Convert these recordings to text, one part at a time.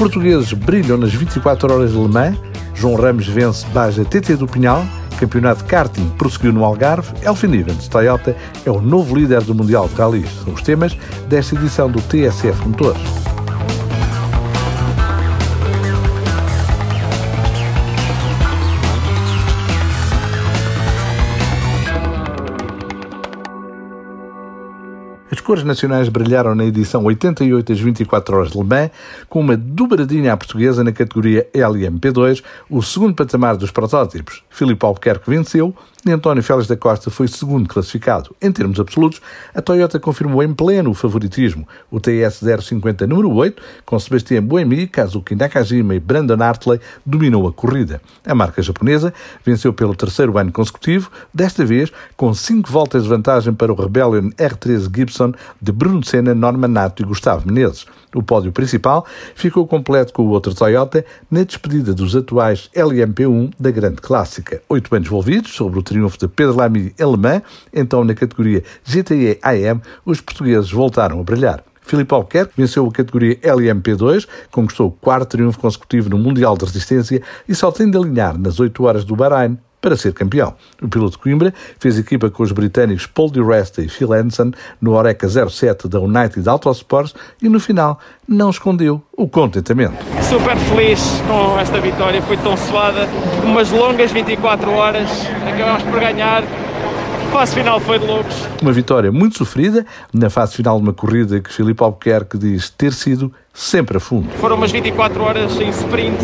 portugueses brilham nas 24 horas de Le Mans. João Ramos vence Baja TT do Pinhal. Campeonato de karting prosseguiu no Algarve. Elfin Evans Toyota é o novo líder do Mundial de Rallys. São os temas desta edição do TSF Motores. Cores nacionais brilharam na edição 88 das 24 horas de Le Mans, com uma dobradinha à portuguesa na categoria LMP2, o segundo patamar dos protótipos. Filipe Albuquerque venceu António Félix da Costa foi segundo classificado. Em termos absolutos, a Toyota confirmou em pleno o favoritismo. O TS 050 número 8, com Sebastião Buemi, Kazuki Nakajima e Brandon Hartley, dominou a corrida. A marca japonesa venceu pelo terceiro ano consecutivo, desta vez com cinco voltas de vantagem para o Rebellion R13 Gibson de Bruno Senna, Norman Nato e Gustavo Menezes. O pódio principal ficou completo com o outro Toyota na despedida dos atuais LMP1 da Grande Clássica. Oito anos envolvidos sobre o triunfo de Pedro Lamy em Le Mans, então na categoria GTE AM, os portugueses voltaram a brilhar. Filipe Albuquerque venceu a categoria LMP2, conquistou o quarto triunfo consecutivo no Mundial de Resistência e só tem de alinhar nas 8 horas do Bahrein para ser campeão. O piloto de Coimbra fez equipa com os britânicos Paul Di Resta e Phil Hansen no Oreca 07 da United Autosports e no final não escondeu o contentamento. Super feliz com esta vitória, foi tão suada, umas longas 24 horas, acabamos por ganhar. A fase final foi de loucos. Uma vitória muito sofrida na fase final de uma corrida que Filipe Albuquerque diz ter sido sempre a fundo. Foram umas 24 horas em sprint,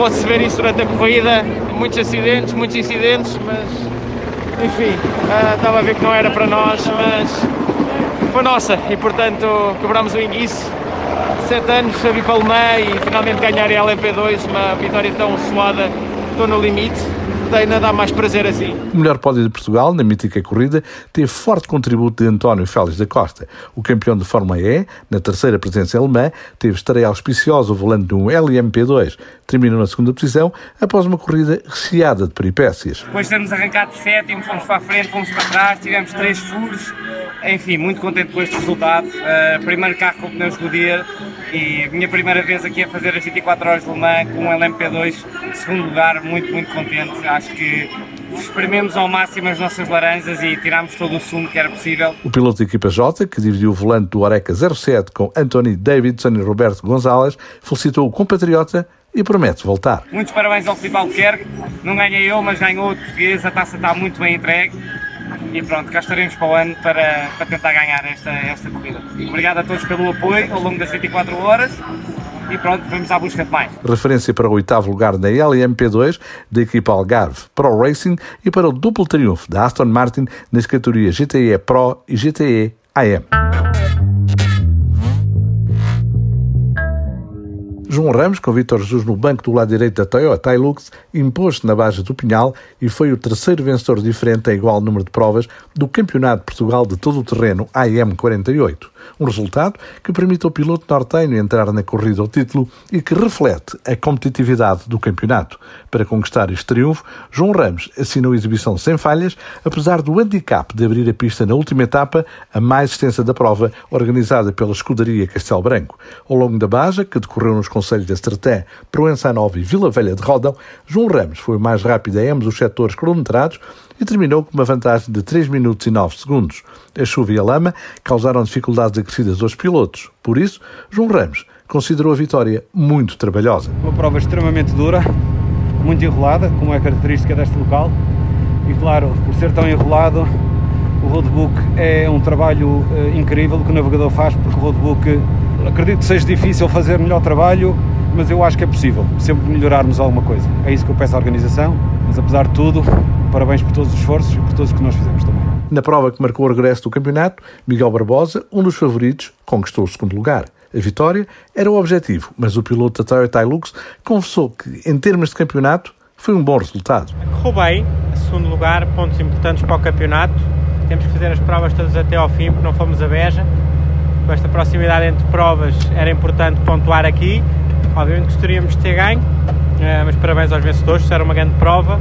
pode-se ver isso durante a corrida, muitos acidentes, muitos incidentes, mas enfim, uh, estava a ver que não era para nós, mas foi nossa e portanto quebramos o enguiço. Sete anos a vir para o e finalmente ganhar a LMP2, uma vitória tão suada, estou no limite nada dá mais prazer assim. O melhor pódio de Portugal, na mítica corrida, teve forte contributo de António Félix da Costa. O campeão de Fórmula E, na terceira presença alemã, teve estreia auspiciosa ao volante de um LMP2. Terminou na segunda posição após uma corrida recheada de peripécias. Depois de termos arrancado de sétimo, fomos para a frente, fomos para trás, tivemos três furos. Enfim, muito contente com este resultado. Uh, primeiro carro com pneus Goodyear e minha primeira vez aqui a fazer as 24 horas de Le Mans com um LMP2. Segundo lugar, muito, muito contente. Acho que esprememos ao máximo as nossas laranjas e tirámos todo o sumo que era possível. O piloto da equipa J, que dividiu o volante do Oreca 07 com Anthony Davidson e Roberto Gonzalez, felicitou o compatriota e promete voltar. Muitos parabéns ao Filipe Albuquerque. Não ganhei eu, mas ganhou o português. A taça está muito bem entregue e pronto, cá estaremos para o ano para, para tentar ganhar esta, esta corrida. Obrigado a todos pelo apoio ao longo das 24 horas e pronto, vamos à busca de mais. Referência para o oitavo lugar na LMP2 da equipa Algarve Pro Racing e para o duplo triunfo da Aston Martin nas categorias GTE Pro e GTE AM. João Ramos, com Vitor Jesus no banco do lado direito da Toyota Hilux, impôs-se na base do Pinhal e foi o terceiro vencedor diferente a igual número de provas do Campeonato de Portugal de todo o terreno AM48. Um resultado que permite ao piloto nortenho entrar na corrida ao título e que reflete a competitividade do campeonato. Para conquistar este triunfo, João Ramos assinou a exibição sem falhas, apesar do handicap de abrir a pista na última etapa, a mais extensa da prova, organizada pela escudaria Castelo Branco. Ao longo da Baja, que decorreu nos conselhos de Estreté, Proença Nova e Vila Velha de Rodão, João Ramos foi o mais rápido a ambos os setores cronometrados e terminou com uma vantagem de 3 minutos e 9 segundos. A chuva e a lama causaram dificuldades acrescidas aos pilotos. Por isso, João Ramos considerou a vitória muito trabalhosa. Uma prova extremamente dura, muito enrolada, como é característica deste local. E claro, por ser tão enrolado, o roadbook é um trabalho uh, incrível que o navegador faz, porque o roadbook, acredito que seja difícil fazer melhor trabalho, mas eu acho que é possível, sempre melhorarmos alguma coisa. É isso que eu peço à organização, mas apesar de tudo, parabéns por todos os esforços e por todos os que nós fizemos também. Na prova que marcou o regresso do campeonato, Miguel Barbosa, um dos favoritos, conquistou o segundo lugar. A vitória era o objetivo, mas o piloto da Toyota Hilux confessou que, em termos de campeonato, foi um bom resultado. Correu bem, segundo lugar, pontos importantes para o campeonato. Temos que fazer as provas todas até ao fim, porque não fomos a Beja. Com esta proximidade entre provas, era importante pontuar aqui. Obviamente gostaríamos de ter ganho, eh, mas parabéns aos vencedores, era uma grande prova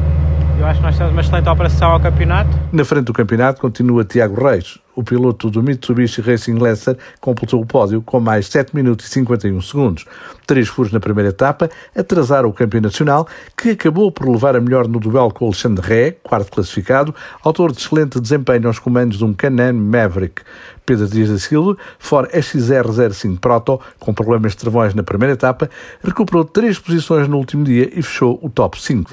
Eu acho que nós temos uma excelente operação ao campeonato. Na frente do campeonato continua Tiago Reis. O piloto do Mitsubishi Racing Lancer completou o pódio com mais 7 minutos e 51 segundos. Três furos na primeira etapa atrasaram o campeão nacional, que acabou por levar a melhor no duelo com Alexandre Ré, quarto classificado, autor de excelente desempenho aos comandos de um Can-Am Maverick. Pedro Dias da Silva, Ford XR05 Proto, com problemas de travões na primeira etapa, recuperou três posições no último dia e fechou o top 5.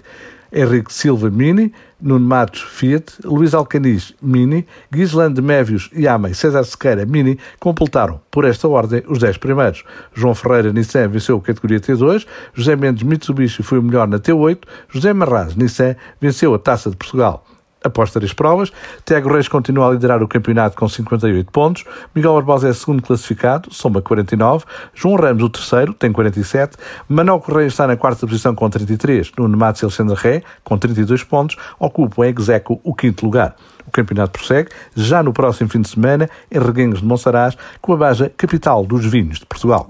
Henrique Silva Mini, Nuno Matos Fiat, Luís Alcanis Mini, Gislande Mévios e Ama e César Sequeira Mini completaram, por esta ordem, os 10 primeiros. João Ferreira Nissan venceu a categoria T2, José Mendes Mitsubishi foi o melhor na T8, José Marraz Nissan venceu a Taça de Portugal. Após três provas, Tiago Reis continua a liderar o campeonato com 58 pontos, Miguel Barbosa é segundo classificado, soma 49, João Ramos o terceiro, tem 47, Manuel Correia está na quarta posição com 33, Nuno Matos e Alexandre Ré, com 32 pontos, ocupam em execo o quinto lugar. O campeonato prossegue já no próximo fim de semana em Reguengos de Monsaraz, com a Baja capital dos vinhos de Portugal.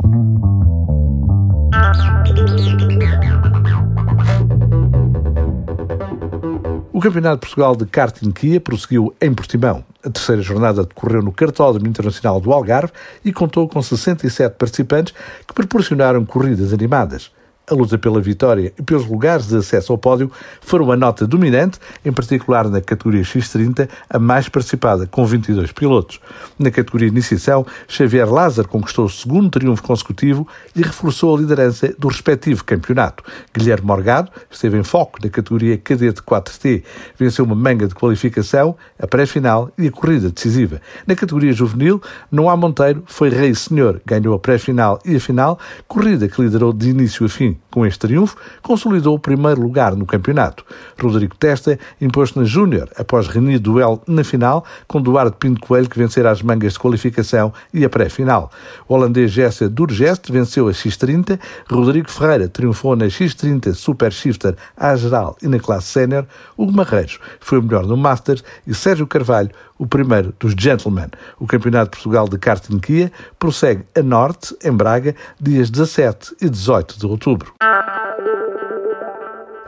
Campeonato de Portugal de Karting Kia prosseguiu em Portimão. A terceira jornada decorreu no Cartódromo Internacional do Algarve e contou com 67 participantes que proporcionaram corridas animadas. A luta pela vitória e pelos lugares de acesso ao pódio foram a nota dominante, em particular na categoria X30, a mais participada, com 22 pilotos. Na categoria Iniciação, Xavier Lázaro conquistou o segundo triunfo consecutivo e reforçou a liderança do respectivo campeonato. Guilherme Morgado esteve em foco na categoria Cadete 4T, venceu uma manga de qualificação, a pré-final e a corrida decisiva. Na categoria Juvenil, Noá Monteiro foi rei senhor, ganhou a pré-final e a final, corrida que liderou de início a fim. Com este triunfo, consolidou o primeiro lugar no campeonato. Rodrigo Testa impôs-se na Júnior, após renhido duelo na final, com Duarte Pinto Coelho, que vencerá as mangas de qualificação e a pré-final. O holandês Jesse Durgest venceu a X30, Rodrigo Ferreira triunfou na X30 Super Shifter à geral e na classe sénior, Hugo Marreiros foi o melhor no Masters e Sérgio Carvalho o primeiro dos Gentlemen. O Campeonato de Portugal de Karting Kia prossegue a norte, em Braga, dias 17 e 18 de outubro. otro.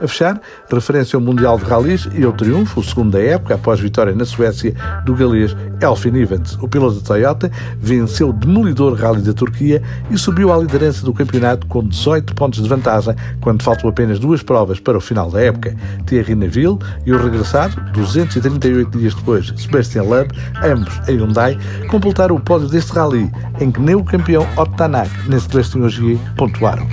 A fechar, referência ao Mundial de Rallys e ao triunfo, o segundo da época, após vitória na Suécia, do galês Elfin Evans. O piloto da Toyota venceu o demolidor Rally da Turquia e subiu à liderança do campeonato com 18 pontos de vantagem, quando faltam apenas duas provas para o final da época. Thierry Neville e o regressado, 238 dias depois, Sebastian Loeb, ambos em Hyundai, completaram o pódio deste rally, em que nem o campeão Otto Tanak nem Sebastian Ogier pontuaram.